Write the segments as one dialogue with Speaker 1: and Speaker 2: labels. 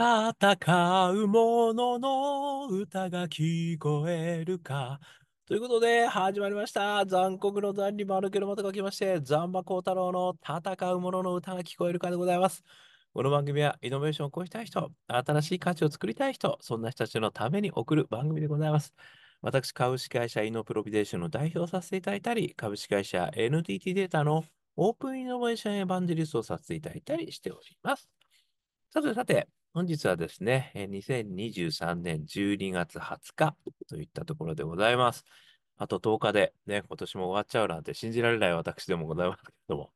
Speaker 1: 戦う者のの歌が聞こえるか。ということで、始まりました。残酷の残に丸けのまと書きまして、残馬幸太郎の戦う者のの歌が聞こえるかでございます。この番組はイノベーションを起こしたい人、新しい価値を作りたい人、そんな人たちのために送る番組でございます。私、株式会社イノプロビデーションの代表させていただいたり、株式会社 NTT データのオープンイノベーションエヴァンジリストをさせていただいたりしております。さてさて、本日はですね、2023年12月20日といったところでございます。あと10日でね、今年も終わっちゃうなんて信じられない私でもございますけれども、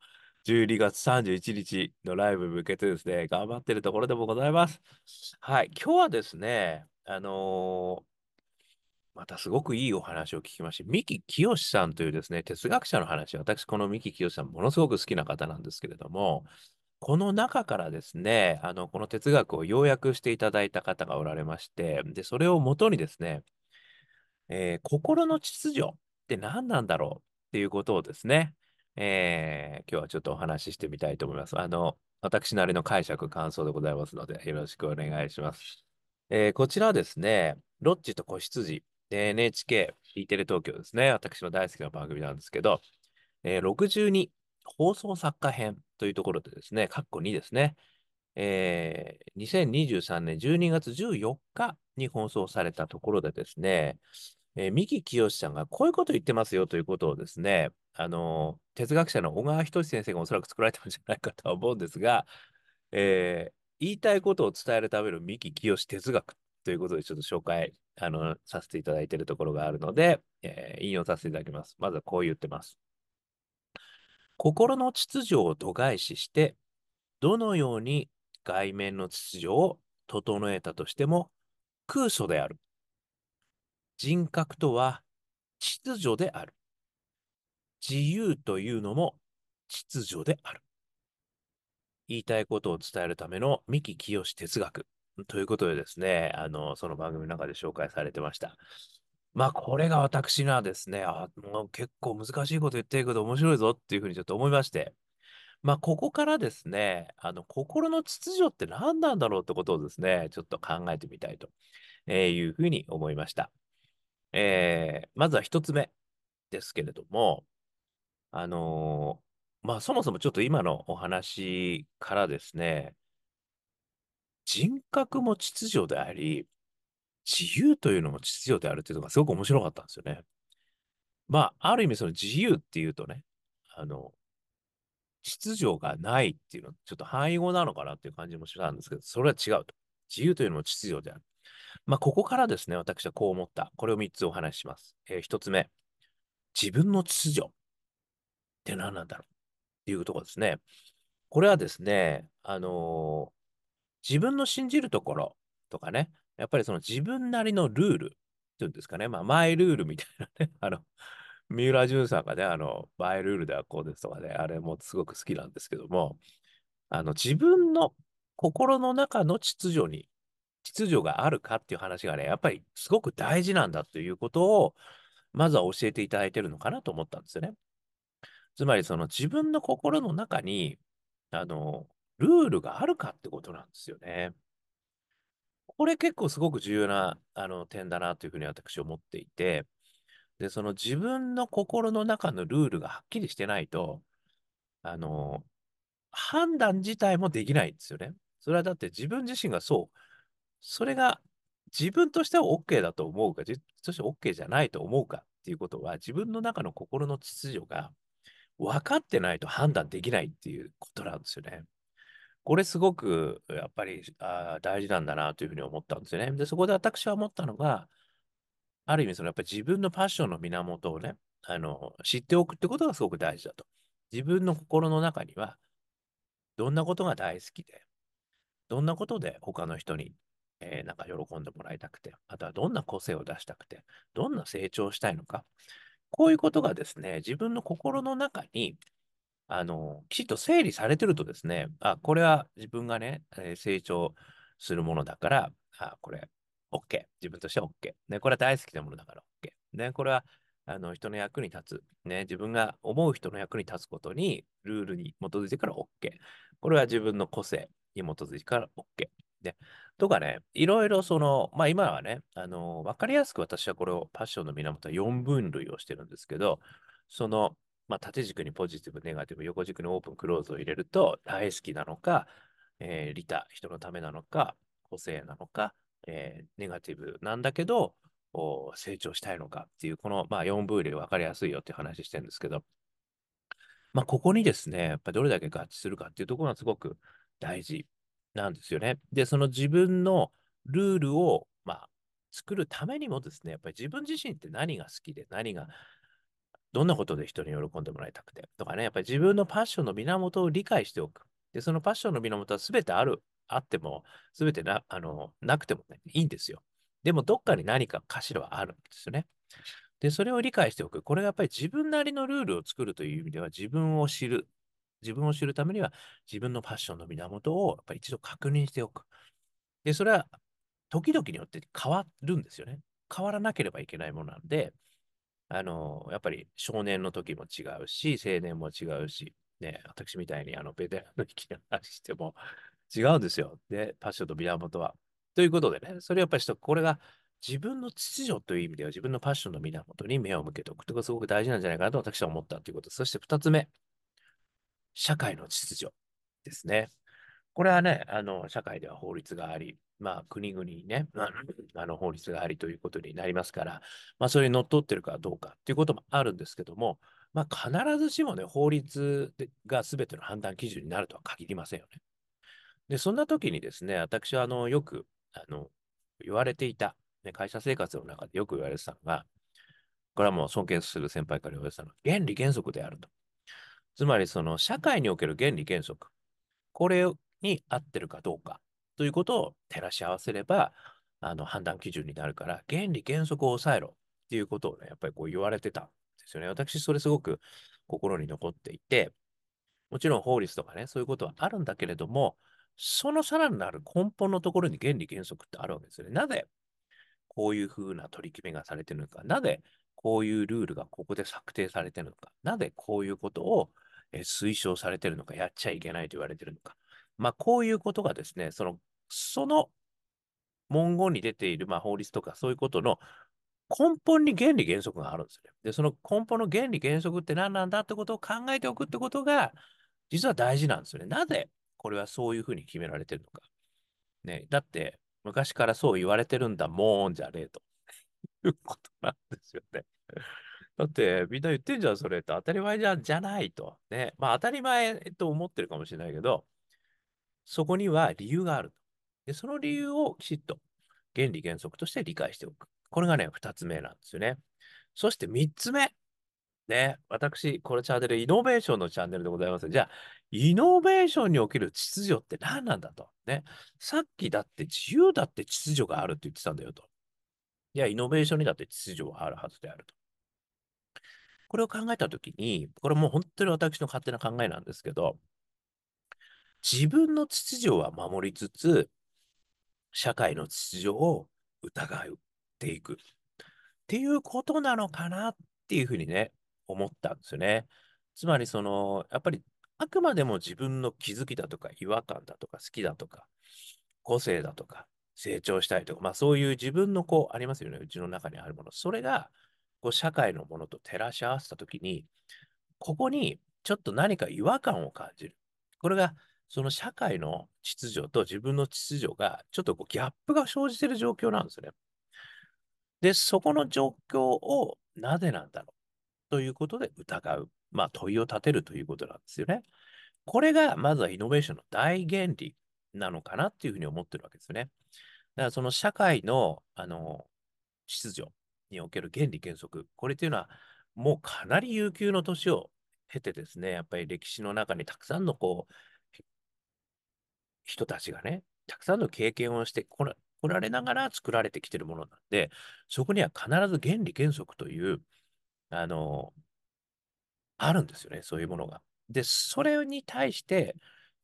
Speaker 1: 12月31日のライブに向けてですね、頑張ってるところでもございます。はい、今日はですね、あのーまたすごくいいお話を聞きまして、三木清さんというですね、哲学者の話、私、この三木清さん、ものすごく好きな方なんですけれども、この中からですね、あの、この哲学を要約していただいた方がおられまして、で、それをもとにですね、えー心の秩序って何なんだろうっていうことをですね、えー今日はちょっとお話ししてみたいと思います。あの、私なりの解釈、感想でございますので、よろしくお願いします。えーこちらですね、ロッチと子羊、NHK、E テレ東京ですね、私の大好きな番組なんですけど、えー62放送作家編というところでですね、括弧2ですね、えー2023年12月14日に放送されたところでですね、えー三木清さんがこういうことを言ってますよということをですね、あのー哲学者の小川仁志先生がおそらく作られたんじゃないかとは思うんですが、えー言いたいことを伝えるための三木清哲学ということでちょっと紹介あのさせていただいているところがあるので、えー引用させていただきます。まずはこう言ってます。心の秩序を度外視して、どのように外面の秩序を整えたとしても空想である。人格とは秩序である。自由というのも秩序である。言いたいことを伝えるための三木清哲学ということでですね、あの、その番組の中で紹介されてました。まあ、これが私がですね、あ、もう結構難しいこと言ってるけど面白いぞっていうふうにちょっと思いまして、まあ、ここからですね、あの、心の秩序って何なんだろうってことをですね、ちょっと考えてみたいというふうに思いました。えーまずは一つ目ですけれども、あのーまあ、そもそもちょっと今のお話からですね、人格も秩序であり、自由というのも秩序であるっていうのがすごく面白かったんですよね。まあ、ある意味その自由っていうとね、あの、秩序がないっていうのはちょっと範囲語なのかなっていう感じもしたんですけど、それは違うと。自由というのも秩序である。まあ、ここからですね、私はこう思った。これを3つお話しします。えー、1つ目、自分の秩序って何なんだろうっていうところですね。これはですね、あのー自分の信じるところとかね、やっぱりその自分なりのルールっていうんですかね、まあ、マイルールみたいなね、あの、三浦淳さんがね、あの、マイルールではこうですとかね、あれもすごく好きなんですけども、あの、自分の心の中の秩序に、秩序があるかっていう話がね、やっぱりすごく大事なんだということを、まずは教えていただいてるのかなと思ったんですよね。つまり、その自分の心の中に、あの、ルールがあるかってことなんですよね。これ結構すごく重要なあの点だなというふうに私は思っていて、で、その自分の心の中のルールがはっきりしてないと、あの、判断自体もできないんですよね。それはだって自分自身がそう、それが自分としては OK だと思うか、自分としては OK じゃないと思うかっていうことは、自分の中の心の秩序が分かってないと判断できないっていうことなんですよね。これすごくやっぱりあ大事なんだなというふうに思ったんですよね。で、そこで私は思ったのが、ある意味そのやっぱり自分のパッションの源をね、あの、知っておくってことがすごく大事だと。自分の心の中には、どんなことが大好きで、どんなことで他の人に、えーなんか喜んでもらいたくて、あとはどんな個性を出したくて、どんな成長したいのか。こういうことがですね、自分の心の中に、あの、きちっと整理されてるとですね、あ、これは自分がね、えー成長するものだから、あ、これ、OK。自分としては OK。ね、これは大好きなものだから OK。ね、これは、あの、人の役に立つ。ね、自分が思う人の役に立つことに、ルールに基づいてから OK。これは自分の個性に基づいてから OK。で、とかね、いろいろその、まあ今はね、あの、わかりやすく私はこれをパッションの源は4分類をしてるんですけど、その、まあ縦軸にポジティブ、ネガティブ、横軸にオープン、クローズを入れると、大好きなのか、えー、利他、人のためなのか、個性なのか、えー、ネガティブなんだけど、成長したいのかっていう、この、まあ、4分類分かりやすいよっていう話してるんですけど、まあ、ここにですね、やっぱりどれだけ合致するかっていうところがすごく大事なんですよね。で、その自分のルールを、まあ、作るためにもですね、やっぱり自分自身って何が好きで、何が、どんなことで人に喜んでもらいたくて、とかね、やっぱり自分のパッションの源を理解しておく。で、そのパッションの源は全てある、あっても、全てなあのなくても、ね、いいんですよ。でも、どっかに何か頭はあるんですよね。で、それを理解しておく。これがやっぱり自分なりのルールを作るという意味では、自分を知る。自分を知るためには、自分のパッションの源をやっぱり一度確認しておく。で、それは時々によって変わるんですよね。変わらなければいけないものなんで、あの、やっぱり少年の時も違うし、青年も違うし、ね、私みたいにあのベテランの域の話しても違うんですよ。で、パッションと源は。ということでね、それやっぱりこれが自分の秩序という意味では自分のパッションの源に目を向けておくということがすごく大事なんじゃないかなと私は思ったということ。そして二つ目、社会の秩序ですね。これはね、あの、社会では法律があり、まあ、国々にね、あの法律がありということになりますから、まあ、それにのっとってるかどうかということもあるんですけども、まあ、必ずしもね、法律が全ての判断基準になるとは限りませんよね。で、そんな時にですね、私はあのよくあの言われていたね、会社生活の中でよく言われてたのが、これはもう尊敬する先輩から言われてたのは、原理原則であると。つまり、その社会における原理原則、これに合ってるかどうかということを照らし合わせれば、あの判断基準になるから、原理原則を抑えろっていうことをね、やっぱりこう言われてたんですよね。私、それすごく心に残っていて、もちろん法律とかね、そういうことはあるんだけれども、そのさらなる根本のところに原理原則ってあるわけですよね。なぜこういうふうな取り決めがされてるのか、なぜこういうルールがここで策定されてるのか、なぜこういうことを推奨されてるのか、やっちゃいけないと言われてるのか。まあ、こういうことがですね、その、その文言に出ている、まあ、法律とかそういうことの根本に原理原則があるんですよね。で、その根本の原理原則って何なんだってことを考えておくってことが、実は大事なんですよね。なぜこれはそういうふうに決められてるのか。ね、だって、昔からそう言われてるんだもんじゃねえということなんですよね。だって、みんな言ってんじゃん、それって当たり前じゃじゃないと。ね。まあ、当たり前と思ってるかもしれないけど、そこには理由がある。で、その理由をきちっと原理原則として理解しておく。これがね、二つ目なんですよね。そして三つ目。ね、私、このチャンネル、イノベーションのチャンネルでございます。じゃあ、イノベーションにおける秩序って何なんだと。ね。さっきだって自由だって秩序があるって言ってたんだよと。いや、イノベーションにだって秩序はあるはずであると。これを考えたときに、これもう本当に私の勝手な考えなんですけど、自分の秩序は守りつつ、社会の秩序を疑っていくっていうことなのかなっていうふうにね、思ったんですよね。つまり、その、やっぱり、あくまでも自分の気づきだとか、違和感だとか、好きだとか、個性だとか、成長したいとか、まあそういう自分のこう、ありますよね、うちの中にあるもの。それが、こう、社会のものと照らし合わせたときに、ここにちょっと何か違和感を感じる。これが、その社会の秩序と自分の秩序が、ちょっとこうギャップが生じている状況なんですよね。で、そこの状況をなぜなんだろうということで疑う。まあ、問いを立てるということなんですよね。これが、まずはイノベーションの大原理なのかなっていうふうに思ってるわけですよね。だから、その社会の、あの、秩序における原理原則、これっていうのは、もうかなり悠久の年を経てですね、やっぱり歴史の中にたくさんのこう、人たちがね、たくさんの経験をしてこら来られながら作られてきてるものなんで、そこには必ず原理原則という、あの、あるんですよね、そういうものが。で、それに対して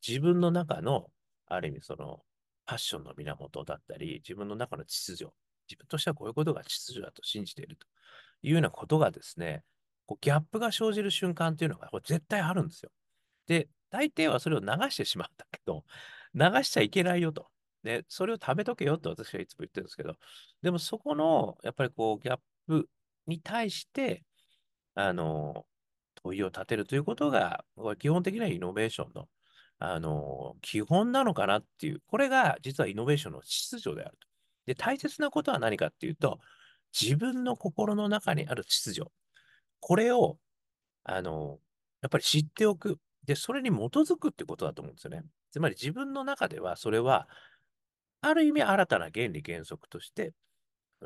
Speaker 1: 自分の中の、ある意味その、パッションの源だったり、自分の中の秩序、自分としてはこういうことが秩序だと信じているというようなことがですね、こうギャップが生じる瞬間っていうのがこれ絶対あるんですよ。で、大抵はそれを流してしまうんだけど、流しちゃいけないよと。ね、それを食べとけよって私はいつも言ってるんですけど、でもそこの、やっぱりこう、ギャップに対して、あの、問いを立てるということが、基本的なイノベーションの、あの、基本なのかなっていう、これが実はイノベーションの秩序であると。で、大切なことは何かっていうと、自分の心の中にある秩序。これを、あの、やっぱり知っておく。で、それに基づくってことだと思うんですよね。つまり自分の中では、それは、ある意味新たな原理原則として、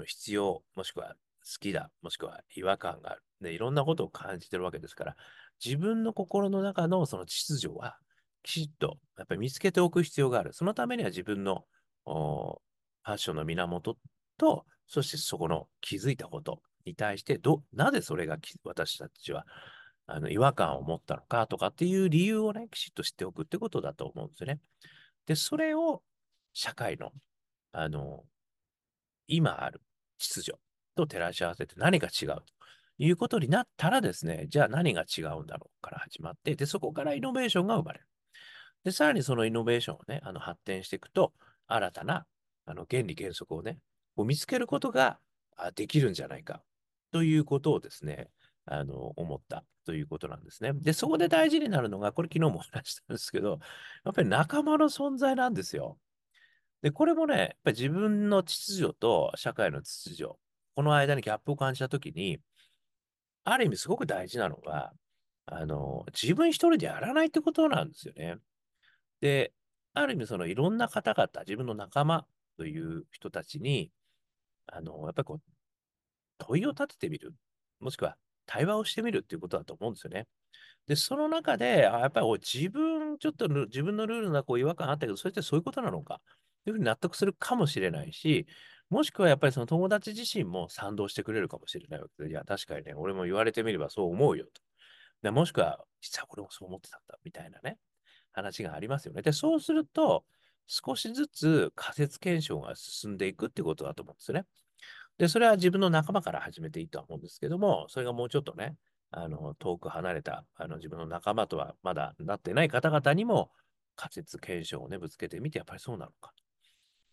Speaker 1: 必要、もしくは好きだ、もしくは違和感がある。で、いろんなことを感じてるわけですから、自分の心の中のその秩序は、きちっとやっぱり見つけておく必要がある。そのためには自分のファッションの源と、そしてそこの気づいたことに対して、ど、なぜそれが私たちはあの違和感を持ったのかとかっていう理由をね、きちっと知っておくってことだと思うんですね。で、それを社会の、あの、今ある秩序と照らし合わせて何が違うということになったらですね、じゃあ何が違うんだろうから始まって、で、そこからイノベーションが生まれる。で、さらにそのイノベーションをね、あの発展していくと、新たなあの原理原則をね、を見つけることができるんじゃないかということをですね、あの思ったということなんですね。で、そこで大事になるのが、これ昨日もお話したんですけど、やっぱり仲間の存在なんですよ。で、これもね、やっぱり自分の秩序と社会の秩序、この間にギャップを感じたときに、ある意味すごく大事なのが、あの、自分一人でやらないってことなんですよね。で、ある意味そのいろんな方々、自分の仲間という人たちに、あの、やっぱりこう、問いを立ててみる。もしくは対話をしてみるっていうことだと思うんですよね。で、その中で、あやっぱり自分、ちょっと自分のルールのこう違和感あったけど、それってそういうことなのか？というふうに納得するかもしれないし、もしくはやっぱりその友達自身も賛同してくれるかもしれないわけで、いや、確かにね、俺も言われてみればそう思うよと。でもしくは、実は俺もそう思ってたんだ、みたいなね、話がありますよね。で、そうすると、少しずつ仮説検証が進んでいくってことだと思うんですよね。で、それは自分の仲間から始めていいとは思うんですけども、それがもうちょっとね、あの、遠く離れた、あの、自分の仲間とはまだなってない方々にも仮説検証をね、ぶつけてみて、やっぱりそうなのか。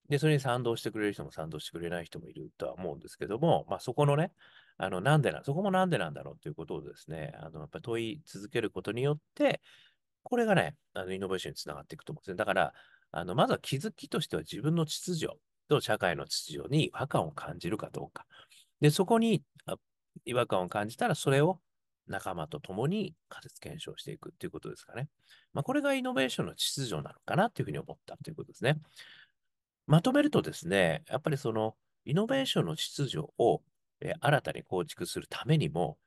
Speaker 1: で、それに賛同してくれる人も賛同してくれない人もいるとは思うんですけども、まあそこのね、あの、なんでな、そこもなんでなんだろうということをですね、あの、やっぱり問い続けることによって、これがね、あの、イノベーションにつながっていくと思うんですね。だから、あの、まずは気づきとしては自分の秩序と社会の秩序に違和感を感じるかどうか。で、そこに違和感を感じたら、それを仲間と共に仮説検証していくっていうことですかね。まあ、これがイノベーションの秩序なのかなというふうに思ったということですね。まとめるとですね、やっぱりそのイノベーションの秩序を、え新たに構築するためにも、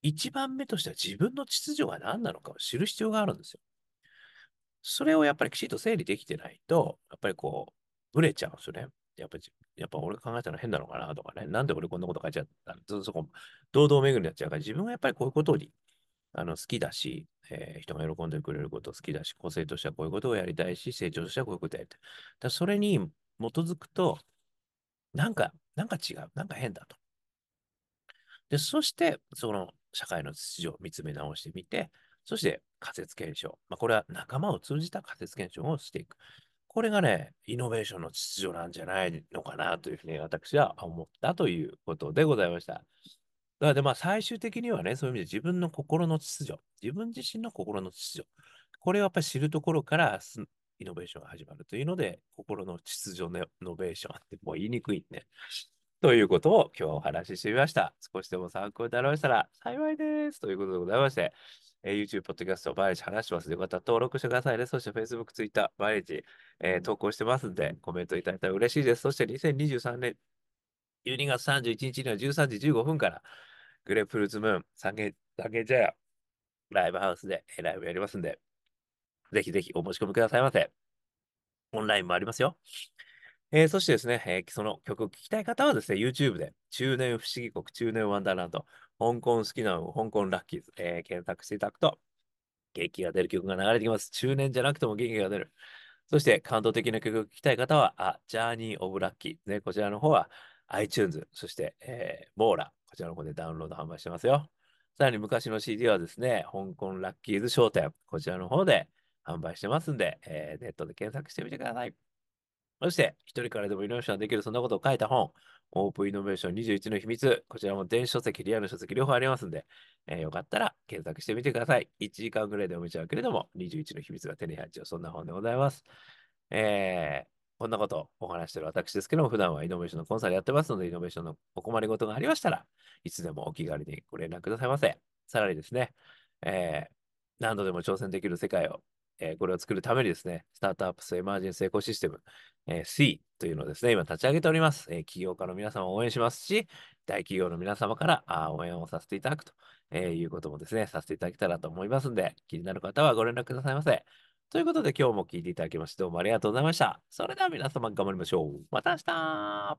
Speaker 1: 一番目としては自分の秩序が何なのかを知る必要があるんですよ。それをやっぱりきちんと整理できてないと、やっぱりこう、ブレちゃうんですよね。やっぱ、やっぱ俺考えたの変なのかなとかね。なんで俺こんなこと書いちゃったずっとそこ、堂々巡りになっちゃうから、自分はやっぱりこういうことにあの好きだし、えー、人が喜んでくれること好きだし、個性としてはこういうことをやりたいし、成長としてはこういうことをやりたい。だそれに基づくと、なんか、なんか違う、なんか変だと。で、そして、その社会の秩序を見つめ直してみて、そして仮説検証。まあ、これは仲間を通じた仮説検証をしていく。これがね、イノベーションの秩序なんじゃないのかなというふうに私は思ったということでございました。だからで、まあ最終的にはね、そういう意味で自分の心の秩序、自分自身の心の秩序、これをやっぱり知るところからイノベーションが始まるというので、心の秩序のイノベーションってもう言いにくいね。ということを今日お話ししてみました。少しでも参考になりましたら幸いです。ということでございまして、えー、YouTube、Podcast 毎日話してますので、よかったら登録してくださいね。そして Facebook、Twitter、毎日、えー、投稿してますんで、コメントいただいたら嬉しいです。そして2023年12月31日には13時15分から、グレープフルーツムーン、三軒茶屋、ライブハウスでライブやりますんで、ぜひぜひお申し込みくださいませ。オンラインもありますよ。えー、そしてですね、えー、その曲を聴きたい方はですね、YouTube で中年不思議国、中年ワンダーランド、香港好きなの、香港ラッキーズ、えー、検索していただくと、元気が出る曲が流れてきます。中年じゃなくても元気が出る。そして感動的な曲を聴きたい方は、あ、ジャーニー・オブ・ラッキー。ね、こちらの方は iTunes、そして、えー、モーラ、こちらの方でダウンロード販売してますよ。さらに昔の CD はですね、香港ラッキーズ商店、こちらの方で販売してますんで、えー、ネットで検索してみてください。そして、一人からでもイノベーションできる、そんなことを書いた本、オープンイノベーション21の秘密。こちらも電子書籍、リアル書籍両方ありますんで、えー、よかったら検索してみてください。1時間ぐらいでおめちゃうけれども、21の秘密が手に入っちゃう、そんな本でございます。えー、こんなことをお話している私ですけども、普段はイノベーションのコンサルやってますので、イノベーションのお困りごとがありましたらいつでもお気軽にご連絡くださいませ。さらにですね、えー、何度でも挑戦できる世界をえー、これを作るためにですね、スタートアップスエマージェンスエコシステム、えー、C というのをですね、今立ち上げております。えー、起業家の皆様を応援しますし、大企業の皆様からあ応援をさせていただくと、えいうこともですね、させていただけたらと思いますんで、気になる方はご連絡くださいませ。ということで今日も聞いていただきましてどうもありがとうございました。それでは皆様頑張りましょう。また明日